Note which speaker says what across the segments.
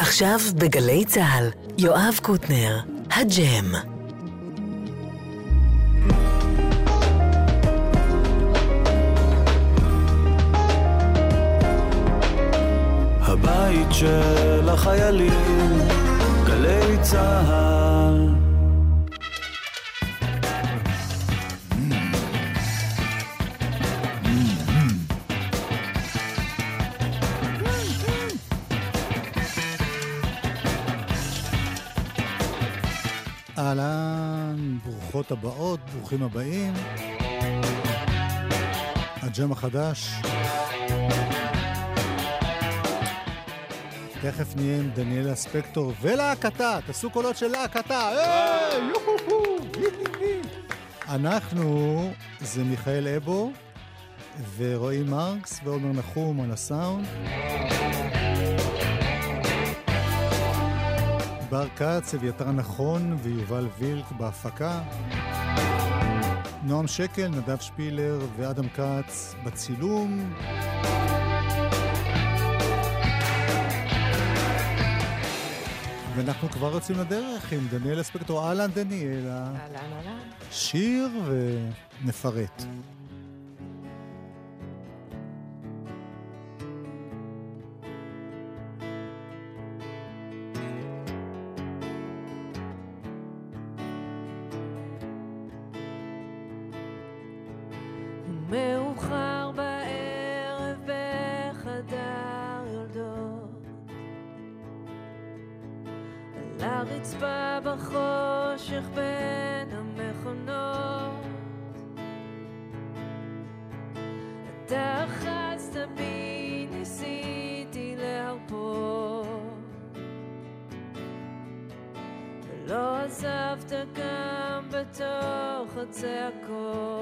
Speaker 1: עכשיו בגלי צה"ל, יואב קוטנר, הג'ם.
Speaker 2: הבית של החיילים, גלי צה"ל.
Speaker 3: אהלן, ברוכות הבאות, ברוכים הבאים. הג'ם החדש. תכף נהיה עם דניאלה ספקטור ולהקתה, תעשו קולות של להקתה, אנחנו, זה מיכאל אבו ורועי מרקס ועומר נחום על הסאונד. בר כץ, אביתר נכון ויובל וילק בהפקה. נועם שקל, נדב שפילר ואדם כץ בצילום. ואנחנו כבר יוצאים לדרך עם דניאל אספקטור. אהלן דניאלה.
Speaker 4: אהלן, אהלן.
Speaker 3: שיר ונפרט.
Speaker 4: מאוחר בערב בחדר יולדות. על הרצפה בחושך בין המכונות. אתה אחזת בי, ניסיתי להרפות. ולא עזבת גם בתוך הצעקות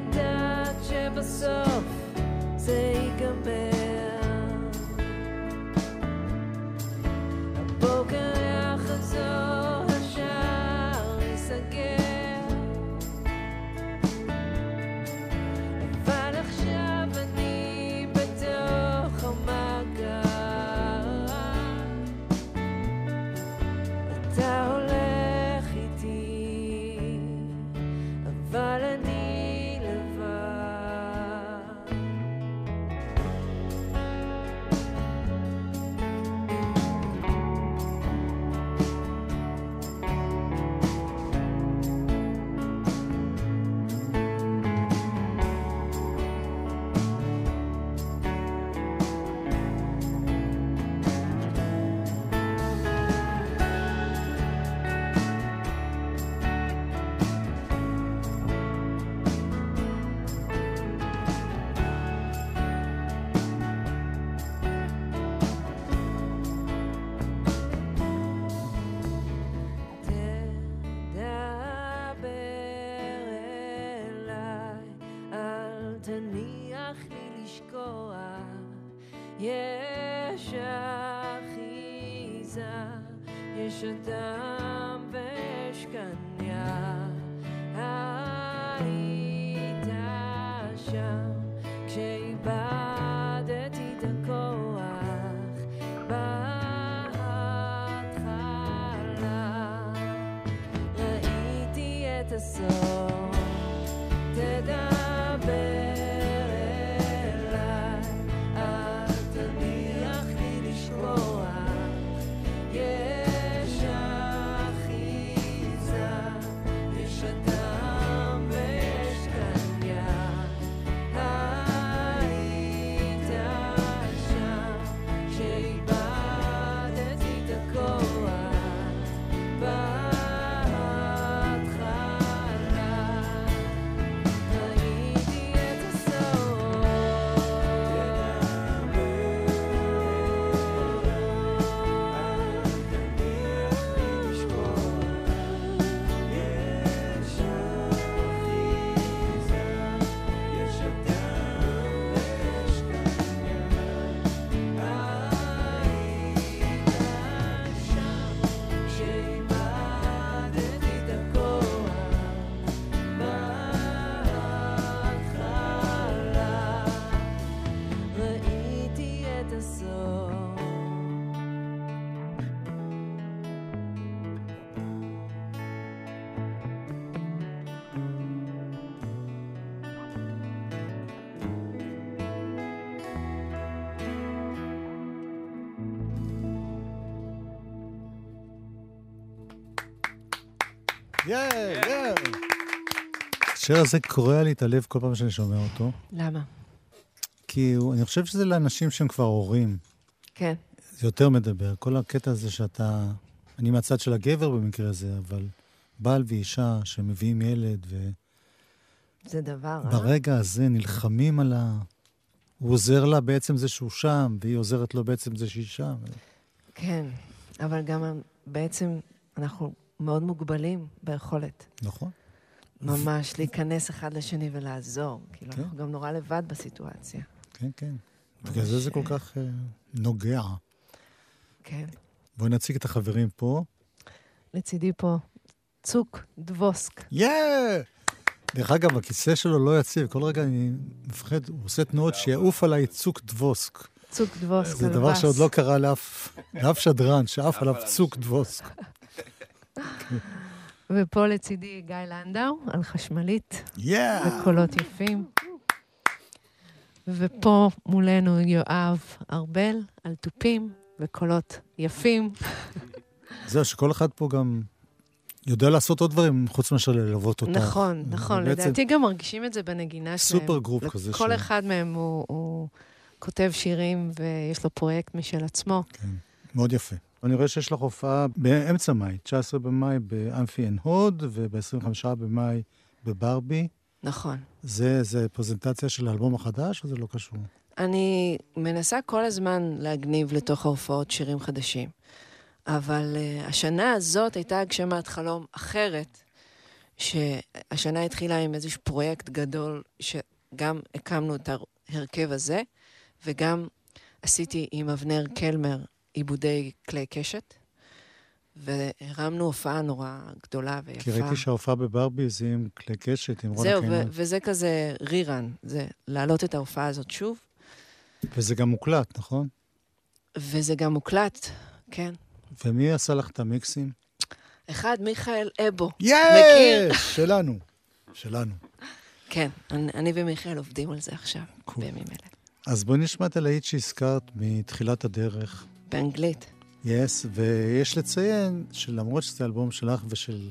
Speaker 4: אני יודעת שבסוף זה ייגמר. שם כשאיבדתי
Speaker 3: ייי, ייי. השיר הזה קורע לי את הלב כל פעם שאני שומע אותו,
Speaker 4: למה?
Speaker 3: כי הוא- אני חושב שזה לאנשים שהם כבר הורים.
Speaker 4: כן.
Speaker 3: זה יותר מדבר. כל הקטע הזה שאתה... אני מהצד של הגבר במקרה הזה, אבל בעל ואישה שמביאים ילד,
Speaker 4: זה דבר, אה?
Speaker 3: וברגע הזה נלחמים על ה... הוא עוזר לה בעצם זה שהוא שם, והיא עוזרת לו בעצם זה שהיא שם.
Speaker 4: כן, אבל גם בעצם אנחנו מאוד מוגבלים ביכולת.
Speaker 3: נכון?
Speaker 4: ממש להיכנס אחד לשני ולעזור. כאילו,
Speaker 3: כן.
Speaker 4: אנחנו גם נורא לבד בסיטואציה.
Speaker 3: כן, כן. בגלל זה זה כל כך אה, נוגע.
Speaker 4: כן.
Speaker 3: בואי נציג את החברים פה.
Speaker 4: לצידי פה צוק דבוסק.
Speaker 3: יאה! דרך אגב, הכיסא שלו לא יציב, כל רגע אני מפחד, הוא עושה תנועות שיעוף עליי צוק דבוסק.
Speaker 4: צוק דבוסק
Speaker 3: זה דבר. שעוד לא קרה לאף שדרן, שעף עליו צוק דבוסק.
Speaker 4: ופה לצידי גיא לנדאו, על חשמלית
Speaker 3: יאה!
Speaker 4: וקולות יפים. ופה מולנו יואב ארבל, על תופים וקולות יפים.
Speaker 3: זהו, שכל אחד פה גם יודע לעשות עוד דברים חוץ מאשר ללוות אותך.
Speaker 4: נכון, נכון. לדעתי גם מרגישים את זה בנגינה שלהם.
Speaker 3: super group כזה.
Speaker 4: כל
Speaker 3: ש-
Speaker 4: אחד מהם הוא, הוא כותב שירים ויש לו פרויקט משל עצמו.
Speaker 3: כן, מאוד יפה. אני רואה שיש לך הופעה באמצע מאי, 19 במאי באמפי אנד הוד, וב-25 במאי בברבי.
Speaker 4: נכון.
Speaker 3: זה, זה פרזנטציה של האלבום החדש, או זה לא קשור?
Speaker 4: אני מנסה כל הזמן להגניב לתוך ההופעות שירים חדשים. אבל אה, השנה הזאת הייתה הגשמת חלום אחרת, שהשנה התחילה עם איזשהו פרויקט גדול, שגם הקמנו את ההרכב הזה, וגם עשיתי עם אבנר קלמר עיבודי כלי קשת, והרמנו הופעה נורא גדולה ויפה.
Speaker 3: כי ראיתי שההופעה בברבי זה עם כלי קשת, עם רונה
Speaker 4: זהו, ו-
Speaker 3: קינן.
Speaker 4: וזה כזה רירן, זה להעלות את ההופעה הזאת שוב,
Speaker 3: וזה גם מוקלט, נכון?
Speaker 4: וזה גם מוקלט, כן.
Speaker 3: ומי עשה לך את המיקסים?
Speaker 4: אחד, מיכאל אבו.
Speaker 3: יש! שלנו. שלנו.
Speaker 4: כן, אני, אני ומיכאל עובדים על זה עכשיו,
Speaker 3: קול.
Speaker 4: בימים אלה.
Speaker 3: אז בואי נשמע את הלהיט שהזכרת מתחילת הדרך.
Speaker 4: באנגלית.
Speaker 3: יס, ויש לציין שלמרות שזה אלבום שלך ושל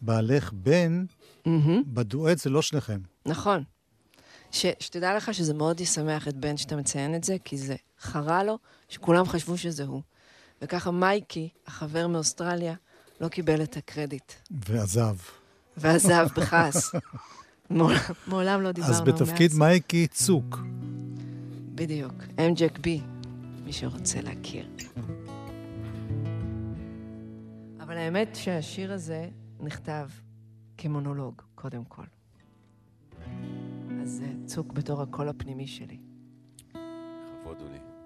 Speaker 3: בעלך בן,
Speaker 4: מהמם,
Speaker 3: בדואט זה לא שניכם.
Speaker 4: נכון. ש, שתדע לך שזה מאוד ישמח את בן שאתה מציין את זה, כי זה חרה לו שכולם חשבו שזה הוא. וככה מייקי, החבר מאוסטרליה, לא קיבל את הקרדיט,
Speaker 3: ועזב.
Speaker 4: ועזב בכעס. מעולם, מעולם לא דיברנו
Speaker 3: אז
Speaker 4: מאז.
Speaker 3: בתפקיד מייקי צוק.
Speaker 4: בדיוק. אמג'ק בי, מי שרוצה להכיר. אבל האמת שהשיר הזה נכתב כמונולוג, קודם כל. אז זה צוק בתור הקול הפנימי שלי.
Speaker 5: לכבוד הוא לי.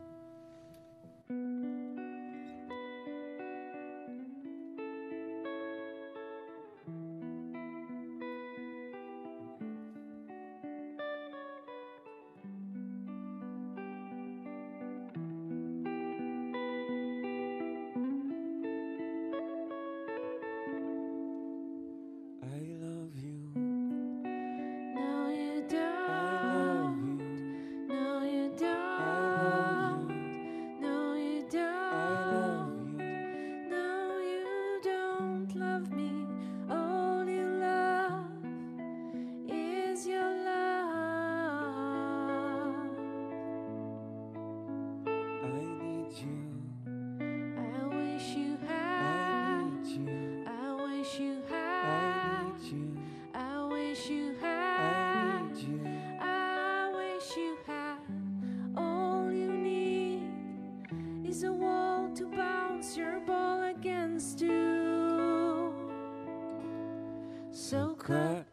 Speaker 6: so cut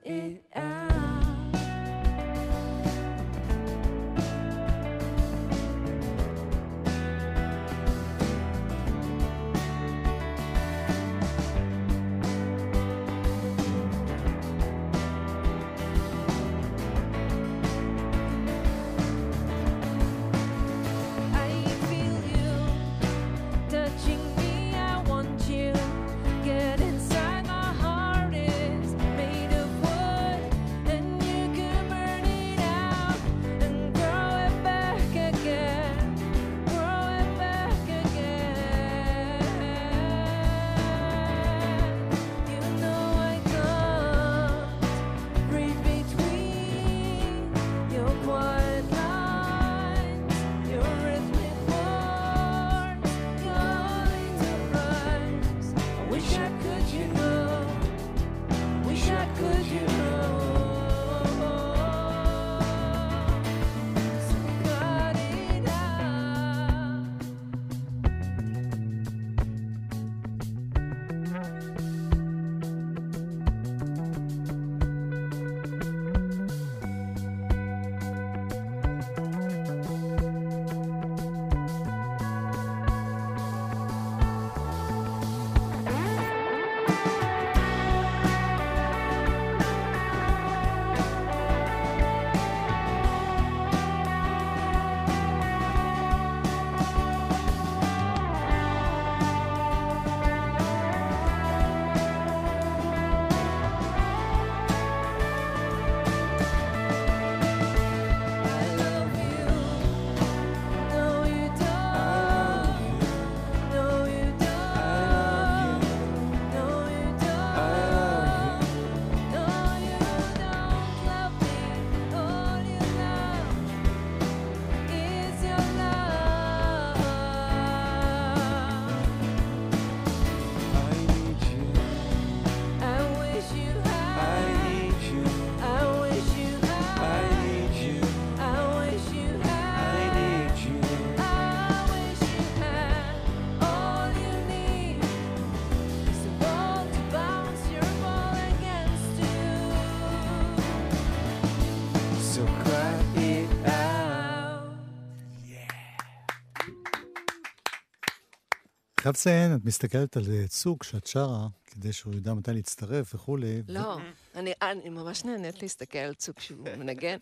Speaker 4: חייב לציין, את מסתכלת על אה, צוק שאת שרה, כדי שהוא ידע מתי להצטרף וכולי.
Speaker 3: לא, אני, אני ממש נהנית להסתכל על צוק שהוא מנגן.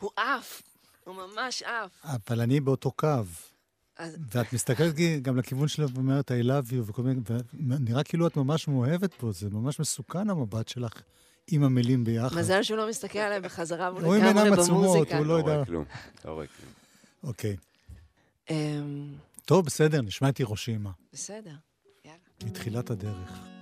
Speaker 3: הוא עף, הוא ממש עף.
Speaker 4: אבל אני באותו קו.
Speaker 3: אז
Speaker 4: ואת מסתכלת גם לכיוון שלו ואומרת I love you וכל מיני, ונראה כאילו את ממש מאוהבת בו, זה ממש מסוכן המבט שלך עם המילים ביחד.
Speaker 3: מזל שהוא לא מסתכל עליהם בחזרה
Speaker 4: רואים
Speaker 3: לגמרי
Speaker 4: עיניים עצומות,
Speaker 3: במוזיקה.
Speaker 4: הוא לא
Speaker 7: לא
Speaker 4: יודע.
Speaker 7: רואה כלום, לא רואה כלום.
Speaker 4: אוקיי. טוב, בסדר, נשמע את הירושימה,
Speaker 3: בסדר, יאללה.
Speaker 4: מתחילת הדרך.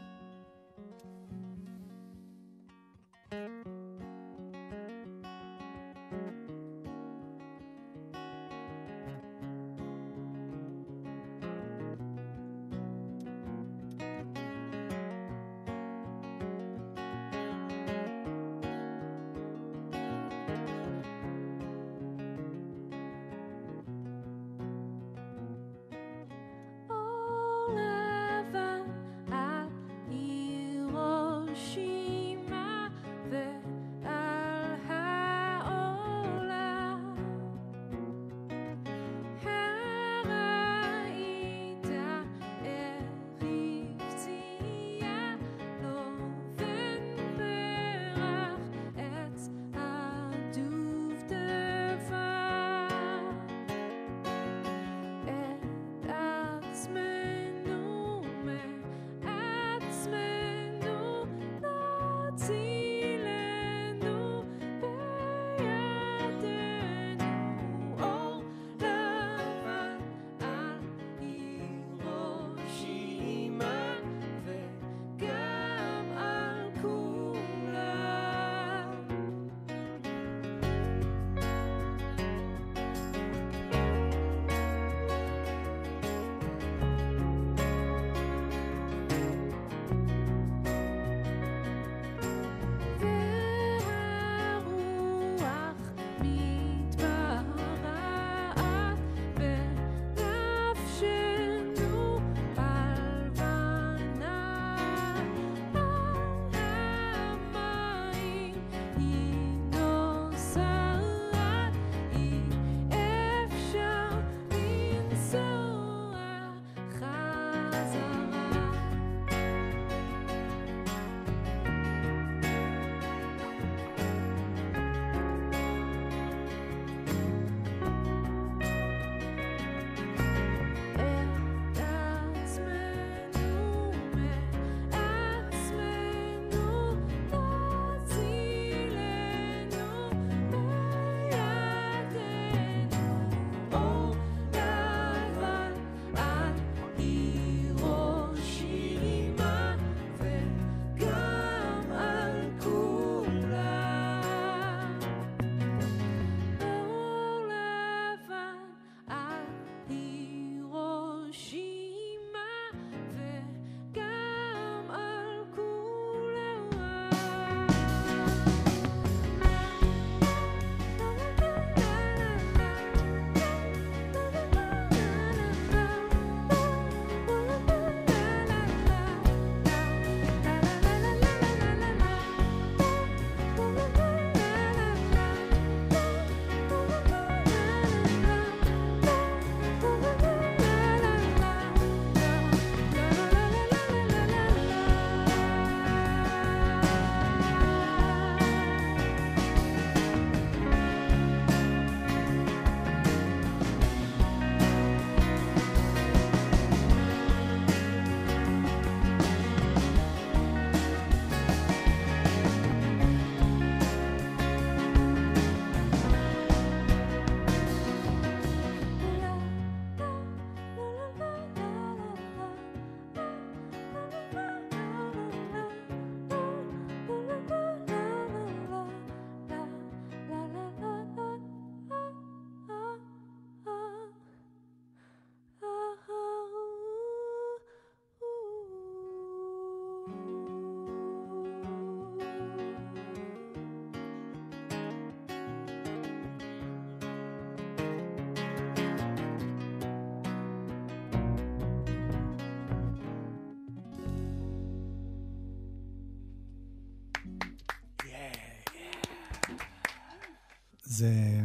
Speaker 4: זה...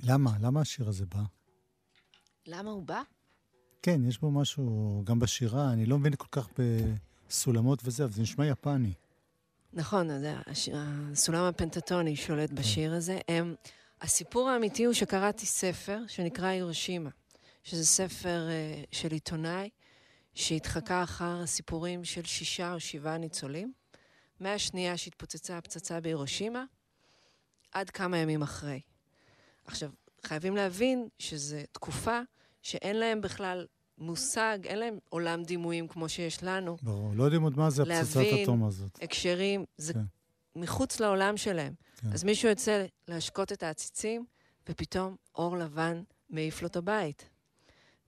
Speaker 4: למה? למה השיר הזה בא?
Speaker 3: למה הוא בא? כן, יש בו משהו, גם בשירה, אני לא מבין כל כך בסולמות וזה, אבל זה נשמע יפני.
Speaker 4: נכון, אז הסולם הפנטטוני שולט בשיר הזה. הם, הסיפור האמיתי הוא שקראתי ספר שנקרא הירושימה, שזה ספר uh, של עיתונאי שהתחקה אחר הסיפורים של שישה או שבעה ניצולים, מהשנייה שהתפוצצה הפצצה בהירושימה, עד כמה ימים אחרי. עכשיו, חייבים להבין שזו תקופה שאין להם בכלל מושג, אין להם עולם דימויים כמו שיש לנו.
Speaker 3: ברור, לא יודעים עוד מה זה הפצצת
Speaker 4: להבין.
Speaker 3: אטום הזאת.
Speaker 4: הקשרים, זה
Speaker 3: כן.
Speaker 4: מחוץ לעולם שלהם.
Speaker 3: כן.
Speaker 4: אז מישהו יוצא להשקות את העציצים, ופתאום אור לבן מעיף לו את הבית.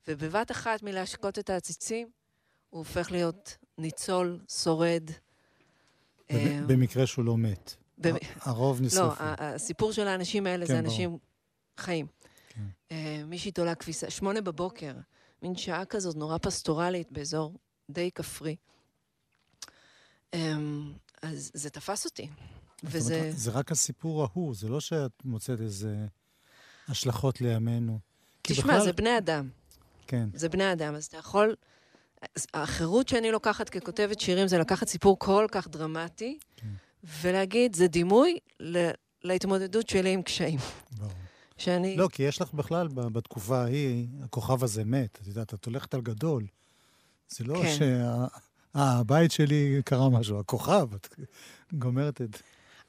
Speaker 4: ובבת אחת מלהשקות את העציצים, הוא הופך להיות ניצול, שורד. אה,
Speaker 3: במ- במקרה שהוא לא מת.
Speaker 4: במ-
Speaker 3: הרוב
Speaker 4: לא,
Speaker 3: נשרפו.
Speaker 4: ה- הסיפור של האנשים האלה זה
Speaker 3: כן, ברור.
Speaker 4: אנשים חיים.
Speaker 3: כן.
Speaker 4: אה, מישהי תולה כביסה, שמונה בבוקר, מין שעה כזאת נורא פסטורלית באזור די כפרי. אמ, אז זה תפס אותי. וזה...
Speaker 3: אומרת, זה רק הסיפור ההוא, זה לא שאת מוצאת איזה השלכות לימינו.
Speaker 4: תשמע,
Speaker 3: בכלל-
Speaker 4: זה בני אדם.
Speaker 3: כן,
Speaker 4: זה בני אדם, אז אתה יכול... החירות שאני לוקחת ככותבת שירים זה לקחת סיפור כל כך דרמטי,
Speaker 3: כן.
Speaker 4: ולהגיד, זה דימוי ל- להתמודדות שלי עם קשיים.
Speaker 3: ברור.
Speaker 4: שאני...
Speaker 3: לא, כי יש לך בכלל, בתקופה ההיא, הכוכב הזה מת. את יודעת, את הולכת על גדול. זה לא
Speaker 4: כן.
Speaker 3: שה... אה, הבית שלי קרה משהו, הכוכב, את גומרת את...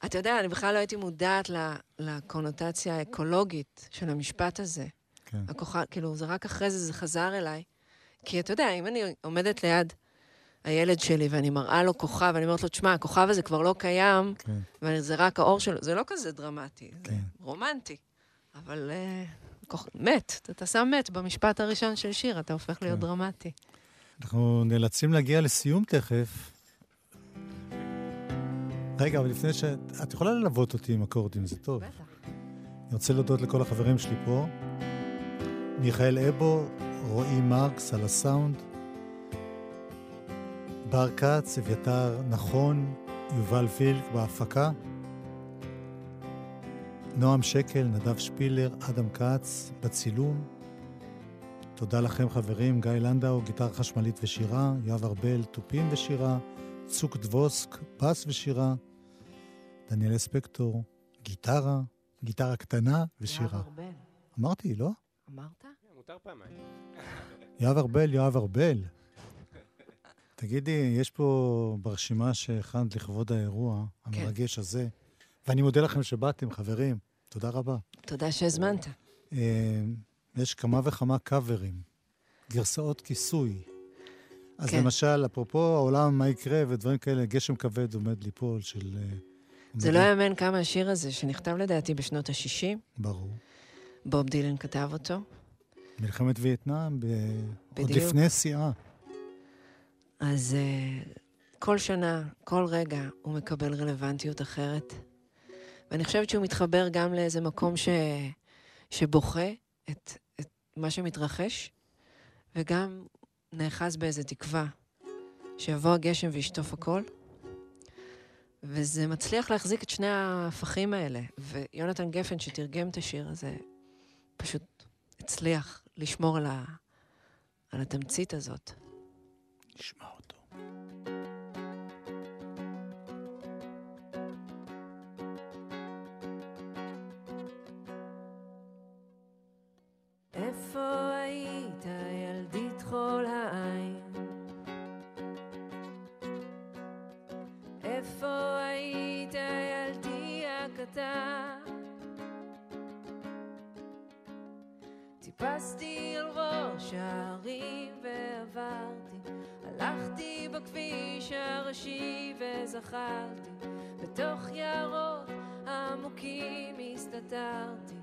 Speaker 4: אתה יודע, אני בכלל לא הייתי מודעת לקונוטציה האקולוגית של המשפט הזה.
Speaker 3: כן.
Speaker 4: הכוכב, כאילו, זה רק אחרי זה, זה חזר אליי. כי אתה יודע, אם אני עומדת ליד הילד שלי ואני מראה לו כוכב, ואני אומרת לו, תשמע, הכוכב הזה כבר לא קיים,
Speaker 3: כן,
Speaker 4: וזה רק האור שלו, זה לא כזה דרמטי, זה
Speaker 3: כן.
Speaker 4: רומנטי. אבל uh, כוכ... מת, אתה שם מת במשפט הראשון של שיר, אתה הופך להיות
Speaker 3: כן.
Speaker 4: דרמטי.
Speaker 3: אנחנו נאלצים להגיע לסיום תכף. רגע, אבל לפני ש... את יכולה ללוות אותי עם אקורדים, זה טוב.
Speaker 4: בטח.
Speaker 3: אני רוצה להודות לכל החברים שלי פה. מיכאל אבו, רועי מרקס על הסאונד, בר כץ, אביתר נכון, יובל וילק בהפקה, נועם שקל, נדב שפילר, אדם כץ בצילום. תודה לכם חברים, גיא לנדאו, גיטרה חשמלית ושירה, יואב ארבל, תופים ושירה, צוק דבוסק, פס ושירה, דניאל אספקטור, גיטרה, גיטרה קטנה ושירה.
Speaker 4: ארבל.
Speaker 3: אמרתי, לא?
Speaker 4: אמרת?
Speaker 5: מותר פעמיים.
Speaker 3: יואב ארבל, יואב ארבל. תגידי, יש פה ברשימה שהכנת לכבוד האירוע המרגש הזה, ואני מודה לכם שבאתם, חברים. תודה רבה.
Speaker 4: תודה שהזמנת.
Speaker 3: אה, יש כמה וכמה קאברים, גרסאות כיסוי. אז
Speaker 4: כן.
Speaker 3: למשל, אפרופו העולם, מה יקרה ודברים כאלה, גשם כבד עומד ליפול של... אה,
Speaker 4: זה לא יאמן כמה השיר הזה, שנכתב לדעתי בשנות ה-60,
Speaker 3: ברור.
Speaker 4: בוב דילן כתב אותו.
Speaker 3: מלחמת וייטנאם, ב... עוד. לפני שיאה.
Speaker 4: אז uh, כל שנה, כל רגע, הוא מקבל רלוונטיות אחרת. ואני חושבת שהוא מתחבר גם לאיזה מקום ש... שבוכה את, את מה שמתרחש, וגם נאחז באיזה תקווה שיבוא הגשם וישטוף הכל. וזה מצליח להחזיק את שני ההפכים האלה. ויונתן גפן, שתרגם את השיר הזה, פשוט הצליח לשמור על, ה... על התמצית הזאת.
Speaker 3: נשמע אותו.
Speaker 8: איפה היית, ילדית חול העין? איפה היית, ילדי הקטן? טיפסתי על ראש ההרים הלכתי בכביש הראשי וזכרתי, בתוך יערות עמוקים הסתתרתי.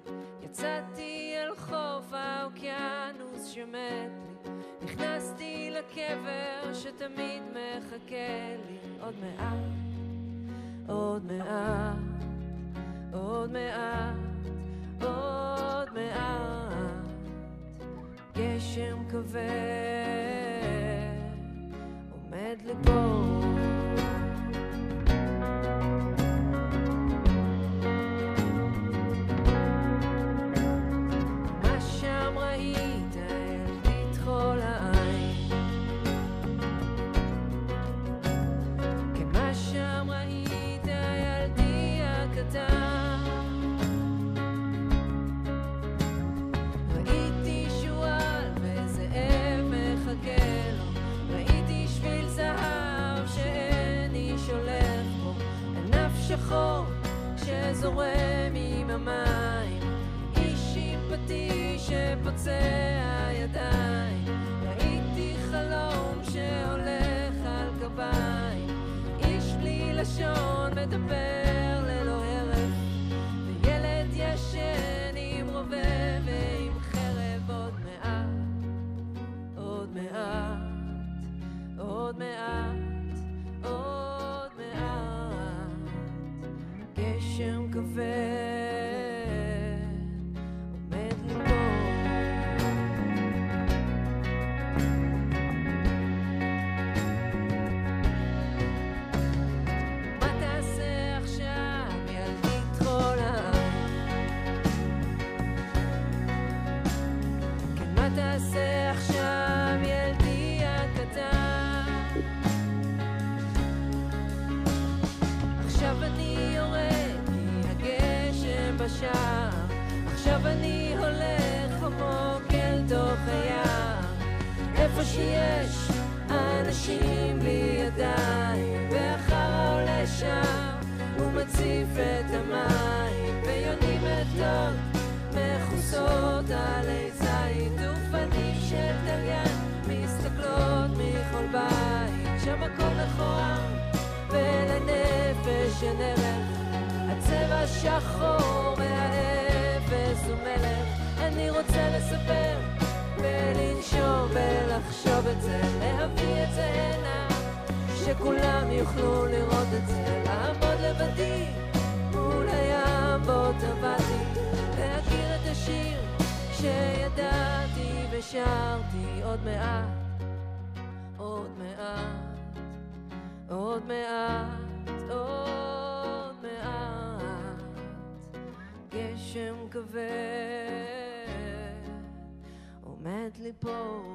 Speaker 8: יצאתי אל חוף האוקיינוס שמת לי, נכנסתי לקבר שתמיד מחכה לי. עוד מעט, עוד מעט, עוד מעט, עוד מעט, גשם כבד עומד ליפול.
Speaker 4: at the best. בשער. עכשיו אני הולך עמוק אל תוך היער. איפה שיש אנשים בלי ידיים, והחרא עולה שם, הוא מציף את המים, ויונים מתות מכוסות עלי זית, ופנים של תליין מסתכלות מכל בית, שם הכל מכוער, ולנפש אין ערך, הצבע שחור והאפס הוא מלך, אני רוצה לספר ולנשום ולחשוב את זה, להביא את זה הנה, שכולם יוכלו לראות את זה, לעמוד לבדי מול הים בו טבעתי, להכיר את השיר שידעתי ושרתי עוד מעט, עומד